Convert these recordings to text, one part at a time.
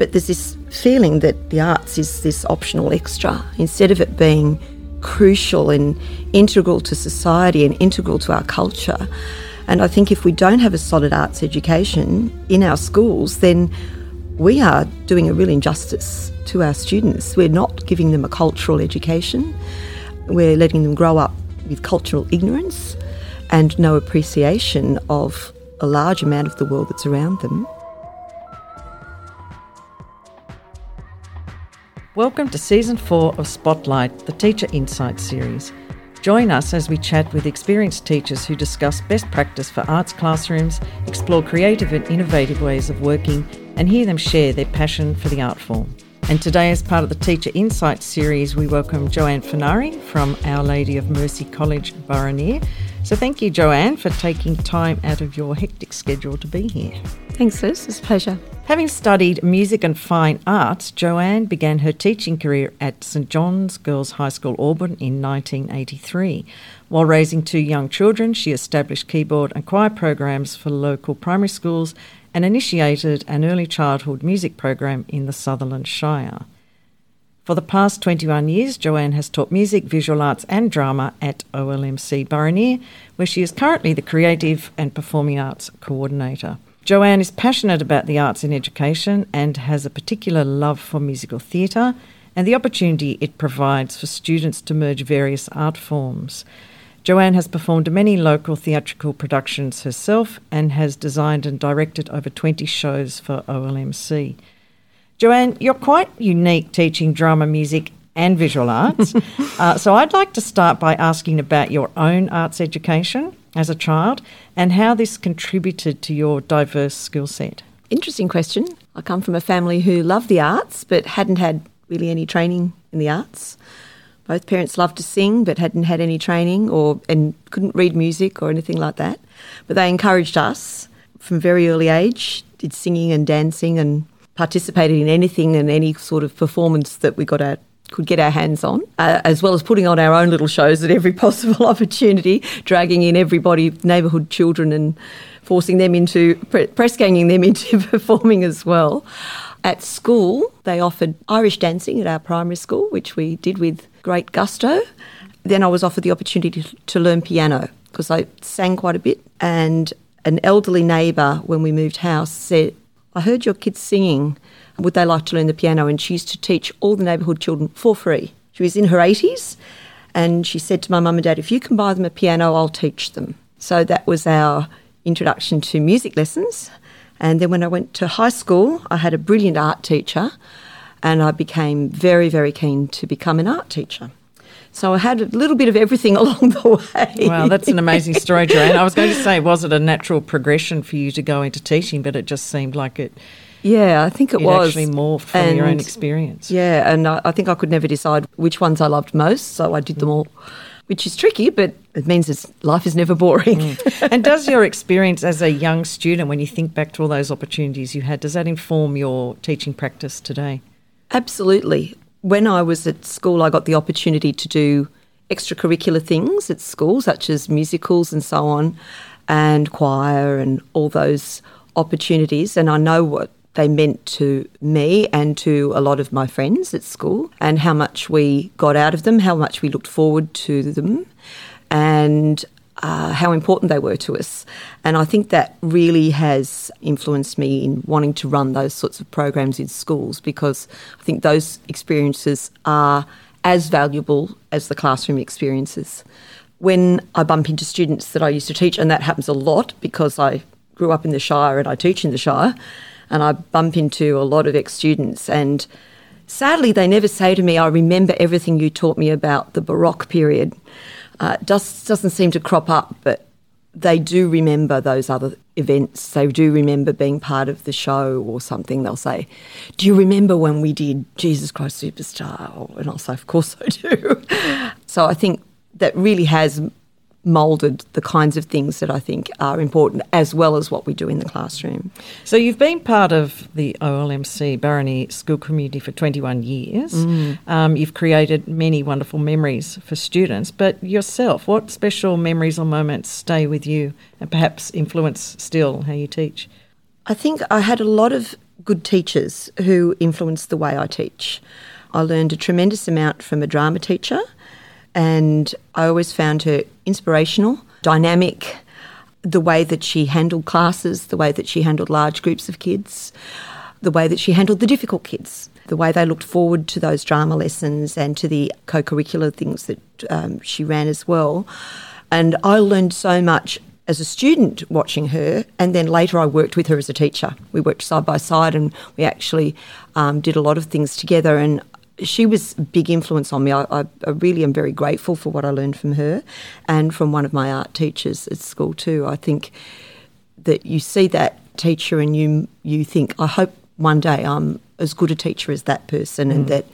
But there's this feeling that the arts is this optional extra instead of it being crucial and integral to society and integral to our culture. And I think if we don't have a solid arts education in our schools, then we are doing a real injustice to our students. We're not giving them a cultural education, we're letting them grow up with cultural ignorance and no appreciation of a large amount of the world that's around them. Welcome to Season 4 of Spotlight, the Teacher Insights series. Join us as we chat with experienced teachers who discuss best practice for arts classrooms, explore creative and innovative ways of working, and hear them share their passion for the art form. And today, as part of the Teacher Insights series, we welcome Joanne Furnari from Our Lady of Mercy College, Burraneer. So thank you, Joanne, for taking time out of your hectic schedule to be here. Thanks, Liz. It's a pleasure. Having studied music and fine arts, Joanne began her teaching career at St John's Girls High School, Auburn in 1983. While raising two young children, she established keyboard and choir programs for local primary schools and initiated an early childhood music program in the Sutherland Shire. For the past 21 years, Joanne has taught music, visual arts, and drama at OLMC Burraneer, where she is currently the Creative and Performing Arts Coordinator. Joanne is passionate about the arts in education and has a particular love for musical theatre and the opportunity it provides for students to merge various art forms. Joanne has performed many local theatrical productions herself and has designed and directed over 20 shows for OLMC. Joanne, you're quite unique teaching drama, music, and visual arts. uh, so I'd like to start by asking about your own arts education as a child and how this contributed to your diverse skill set. Interesting question. I come from a family who loved the arts but hadn't had really any training in the arts. Both parents loved to sing but hadn't had any training or and couldn't read music or anything like that. But they encouraged us from very early age, did singing and dancing and participated in anything and any sort of performance that we got our could get our hands on, uh, as well as putting on our own little shows at every possible opportunity, dragging in everybody, neighbourhood children, and forcing them into press ganging them into performing as well. At school, they offered Irish dancing at our primary school, which we did with great gusto. Then I was offered the opportunity to, to learn piano because I sang quite a bit. And an elderly neighbour, when we moved house, said, I heard your kids singing. Would they like to learn the piano? And she used to teach all the neighbourhood children for free. She was in her 80s and she said to my mum and dad, if you can buy them a piano, I'll teach them. So that was our introduction to music lessons. And then when I went to high school, I had a brilliant art teacher and I became very, very keen to become an art teacher. So I had a little bit of everything along the way. Wow, that's an amazing story, Joanne. I was going to say, was it a natural progression for you to go into teaching, but it just seemed like it. Yeah, I think it, was actually more from and, your own experience. Yeah, and I, I think I could never decide which ones I loved most, so I did them all which is tricky, but it means it's, life is never boring. Mm. And does your experience as a young student, when you think back to all those opportunities you had, does that inform your teaching practice today? Absolutely. When I was at school, I got the opportunity to do extracurricular things at school, such as musicals and so on, and choir and all those opportunities. And I know what they meant to me and to a lot of my friends at school, and how much we got out of them, how much we looked forward to them, and uh, how important they were to us. And I think that really has influenced me in wanting to run those sorts of programs in schools because I think those experiences are as valuable as the classroom experiences. When I bump into students that I used to teach, and that happens a lot because I grew up in the Shire and I teach in the Shire, and I bump into a lot of ex students. And sadly, they never say to me, I remember everything you taught me about the Baroque period. Uh, doesn't seem to crop up, but they do remember those other events. They do remember being part of the show or something. They'll say, Do you remember when we did Jesus Christ Superstar? And I'll say, Of course I do. so I think that really has moulded the kinds of things that I think are important, as well as what we do in the classroom. So you've been part of the OLMC Burraneer school community for 21 years. Mm. Um, you've created many wonderful memories for students, but yourself, what special memories or moments stay with you and perhaps influence still how you teach? I think I had a lot of good teachers who influenced the way I teach. I learned a tremendous amount from a drama teacher, and I always found her inspirational, dynamic, the way that she handled classes, the way that she handled large groups of kids, the way that she handled the difficult kids, the way they looked forward to those drama lessons and to the co curricular things that um, she ran as well. And I learned so much as a student watching her, and then later I worked with her as a teacher. We worked side by side and we actually um, did a lot of things together. And she was a big influence on me. I, I, I, really am very grateful for what I learned from her and from one of my art teachers at school too. I think that you see that teacher and you you think, I hope one day I'm as good a teacher as that person, mm. and that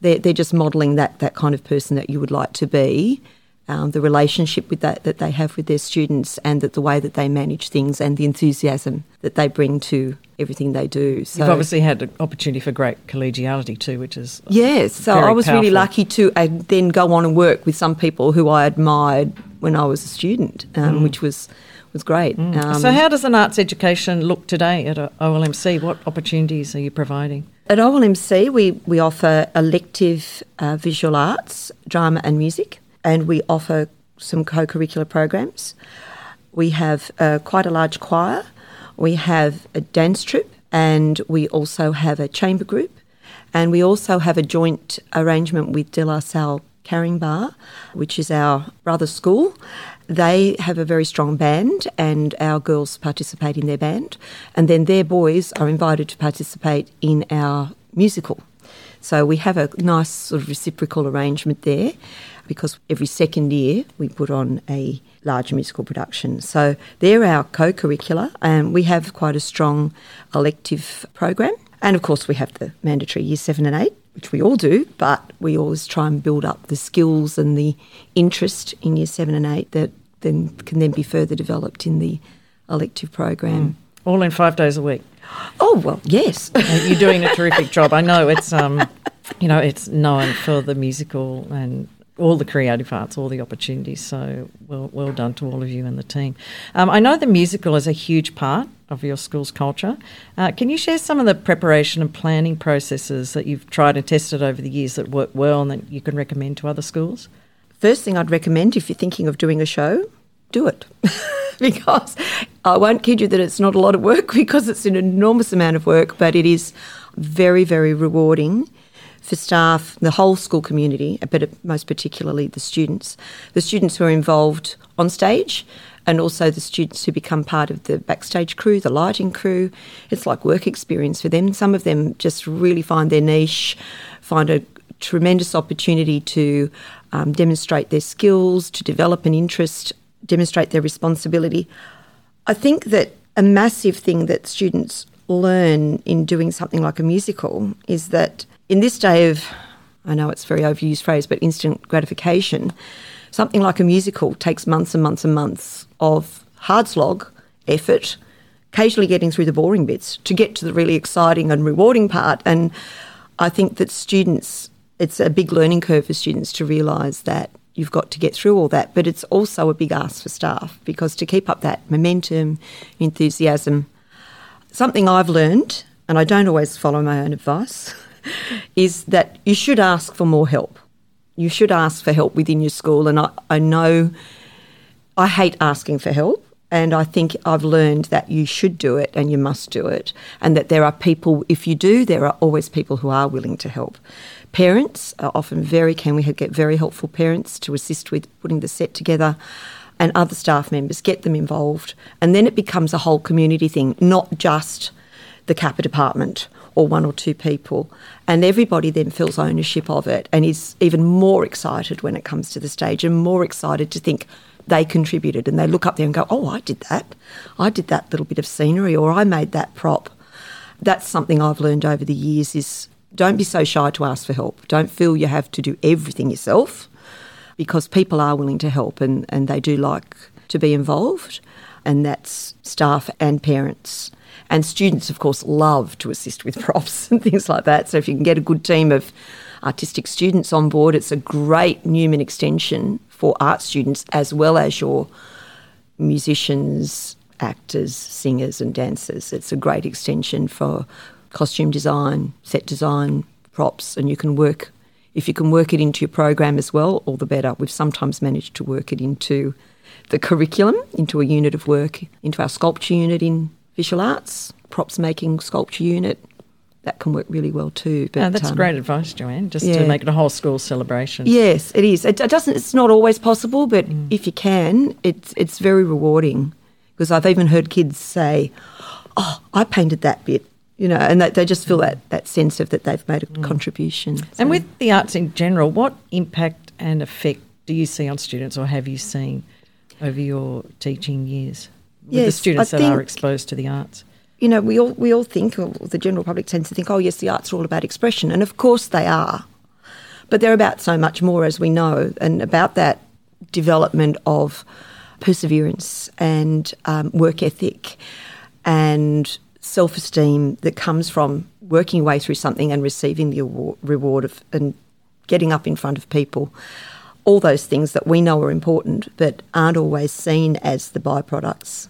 they're, they're just modelling that that kind of person that you would like to be um, the relationship with that that they have with their students, and that the way that they manage things, and the enthusiasm that they bring to everything they do. So, You've obviously had an opportunity for great collegiality too, which is yes. So I was powerful. really lucky to uh, then go on and work with some people who I admired when I was a student, um, mm. which was was great. Mm. Um, so how does an arts education look today at OLMC? What opportunities are you providing? At OLMC, we, we offer elective uh, visual arts, drama and music and we offer some co curricular programs. We have uh, quite a large choir, we have a dance troupe, and we also have a chamber group, and we also have a joint arrangement with De La Salle Caringbah, which is our brother school. They have a very strong band, and our girls participate in their band, and then their boys are invited to participate in our musical. So we have a nice sort of reciprocal arrangement there because every second year we put on a large musical production. So they're our co curricular, and we have quite a strong elective program. And of course, we have the mandatory year seven and eight, which we all do, but we always try and build up the skills and the interest in year seven and eight that then can then be further developed in the elective program. Mm. All in five days a week. Oh well, yes. You're doing a terrific job. I know it's um, you know, it's known for the musical and all the creative arts, all the opportunities. So well, well done to all of you and the team. Um, I know the musical is a huge part of your school's culture. Uh, can you share some of the preparation and planning processes that you've tried and tested over the years that work well and that you can recommend to other schools? First thing I'd recommend if you're thinking of doing a show, do it. because I won't kid you that it's not a lot of work because it's an enormous amount of work, but it is very, very rewarding for staff, the whole school community, but most particularly the students. The students who are involved on stage and also the students who become part of the backstage crew, the lighting crew. It's like work experience for them. Some of them just really find their niche, find a tremendous opportunity to um, demonstrate their skills, to develop an interest, demonstrate their responsibility. I think that a massive thing that students learn in doing something like a musical is that in this day of, I know it's a very overused phrase, but instant gratification, something like a musical takes months and months and months of hard slog, effort, occasionally getting through the boring bits to get to the really exciting and rewarding part. And I think that students, it's a big learning curve for students to realise that you've got to get through all that. But it's also a big ask for staff because to keep up that momentum, enthusiasm, something I've learned, and I don't always follow my own advice, is that you should ask for more help. You should ask for help within your school. And I, I know I hate asking for help. And I think I've learned that you should do it and you must do it. And that there are people, if you do, there are always people who are willing to help. Parents are often very, can we get very helpful parents to assist with putting the set together and other staff members, get them involved. And then it becomes a whole community thing, not just the CAPA department or one or two people. And everybody then feels ownership of it and is even more excited when it comes to the stage and more excited to think they contributed and they look up there and go, oh, I did that. I did that little bit of scenery or I made that prop. That's something I've learned over the years is don't be so shy to ask for help. Don't feel you have to do everything yourself because people are willing to help and, and they do like to be involved. And that's staff and parents. And students, of course, love to assist with props and things like that. So if you can get a good team of artistic students on board, it's a great Newman extension for art students as well as your musicians, actors, singers, and dancers. It's a great extension for costume design, set design, props, and you can work. If you can work it into your program as well, all the better. We've sometimes managed to work it into the curriculum, into a unit of work, into our sculpture unit in visual arts, props making sculpture unit. That can work really well too. But, oh, that's um, great advice, Joanne. Just yeah. to make it a whole school celebration. Yes, it is. It, it doesn't. It's not always possible, but mm. if you can, it's it's very rewarding. Because I've even heard kids say, "Oh, I painted that bit," you know, and that they just feel that that sense of that they've made a mm. contribution. So. And with the arts in general, what impact and effect do you see on students, or have you seen over your teaching years with yes, the students I that are exposed to the arts? You know, we all we all think, or the general public tends to think, oh yes, the arts are all about expression, and of course they are, but they're about so much more, as we know, and about that development of perseverance and um, work ethic and self esteem that comes from working your way through something and receiving the award, reward of and getting up in front of people all those things that we know are important but aren't always seen as the byproducts.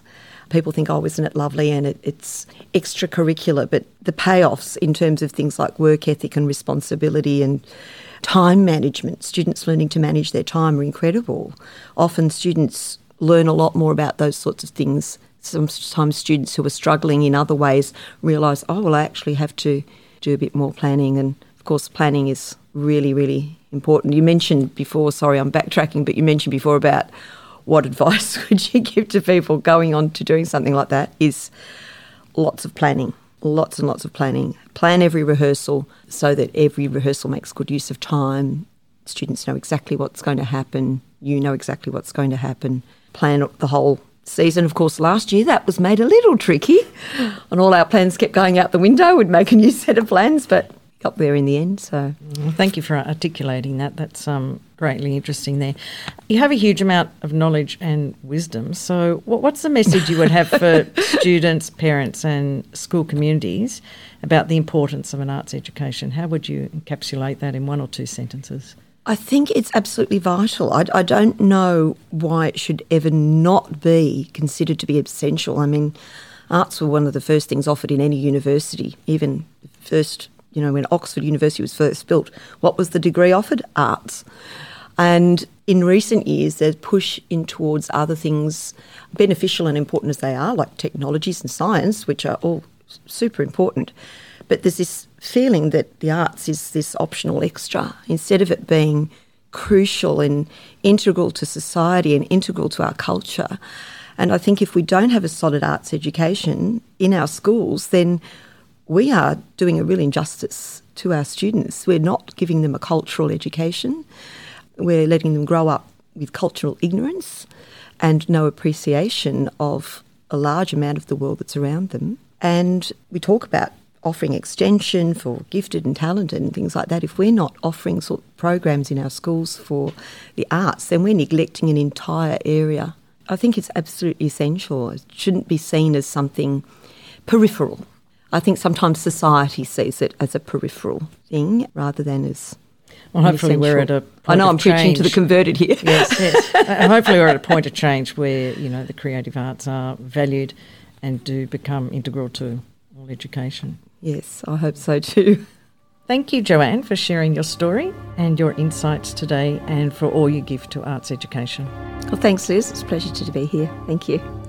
People think, oh, isn't it lovely? And it, it's extracurricular, but the payoffs in terms of things like work ethic and responsibility and time management, students learning to manage their time are incredible. Often students learn a lot more about those sorts of things. Sometimes students who are struggling in other ways realise, oh, well, I actually have to do a bit more planning. And of course, planning is really, really important. You mentioned before, sorry, I'm backtracking, but you mentioned before about what advice would you give to people going on to doing something like that is lots of planning, lots and lots of planning. Plan every rehearsal so that every rehearsal makes good use of time. Students know exactly what's going to happen. You know exactly what's going to happen. Plan the whole season. Of course, last year that was made a little tricky, and all our plans kept going out the window. We'd make a new set of plans, but got there in the end. So, well, thank you for articulating that. That's um, greatly interesting. There, you have a huge amount of knowledge and wisdom. So, what, what's the message you would have for students, parents, and school communities about the importance of an arts education? How would you encapsulate that in one or two sentences? I think it's absolutely vital. I, I, don't know why it should ever not be considered to be essential. I mean, arts were one of the first things offered in any university, even first you know, when Oxford University was first built, what was the degree offered? Arts. And in recent years, there's push in towards other things, beneficial and important as they are, like technologies and science, which are all super important. But there's this feeling that the arts is this optional extra instead of it being crucial and integral to society and integral to our culture. And I think if we don't have a solid arts education in our schools, then we are doing a real injustice to our students. We're not giving them a cultural education. We're letting them grow up with cultural ignorance and no appreciation of a large amount of the world that's around them. And we talk about offering extension for gifted and talented and things like that. If we're not offering sort of programs in our schools for the arts, then we're neglecting an entire area. I think it's absolutely essential. It shouldn't be seen as something peripheral I think sometimes society sees it as a peripheral thing rather than as well, hopefully we're at a. I know I'm change. preaching to the converted here. yes, yes. uh, hopefully we're at a point of change where you know the creative arts are valued and do become integral to all education. Yes, I hope so too. Thank you, Joanne, for sharing your story and your insights today, and for all you give to arts education. Well, thanks, Liz. It's a pleasure to be here. Thank you.